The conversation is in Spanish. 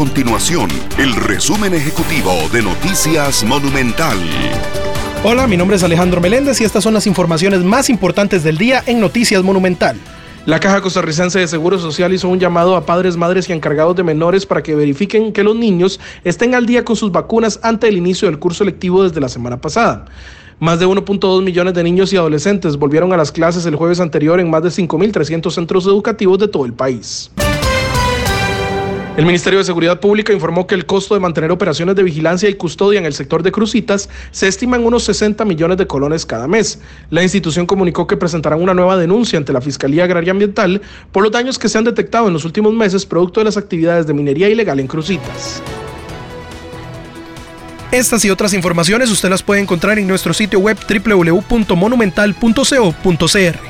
continuación el resumen ejecutivo de Noticias Monumental. Hola, mi nombre es Alejandro Meléndez y estas son las informaciones más importantes del día en Noticias Monumental. La Caja Costarricense de Seguro Social hizo un llamado a padres, madres y encargados de menores para que verifiquen que los niños estén al día con sus vacunas ante el inicio del curso lectivo desde la semana pasada. Más de 1.2 millones de niños y adolescentes volvieron a las clases el jueves anterior en más de 5.300 centros educativos de todo el país. El Ministerio de Seguridad Pública informó que el costo de mantener operaciones de vigilancia y custodia en el sector de crucitas se estima en unos 60 millones de colones cada mes. La institución comunicó que presentarán una nueva denuncia ante la Fiscalía Agraria Ambiental por los daños que se han detectado en los últimos meses producto de las actividades de minería ilegal en crucitas. Estas y otras informaciones usted las puede encontrar en nuestro sitio web www.monumental.co.cr.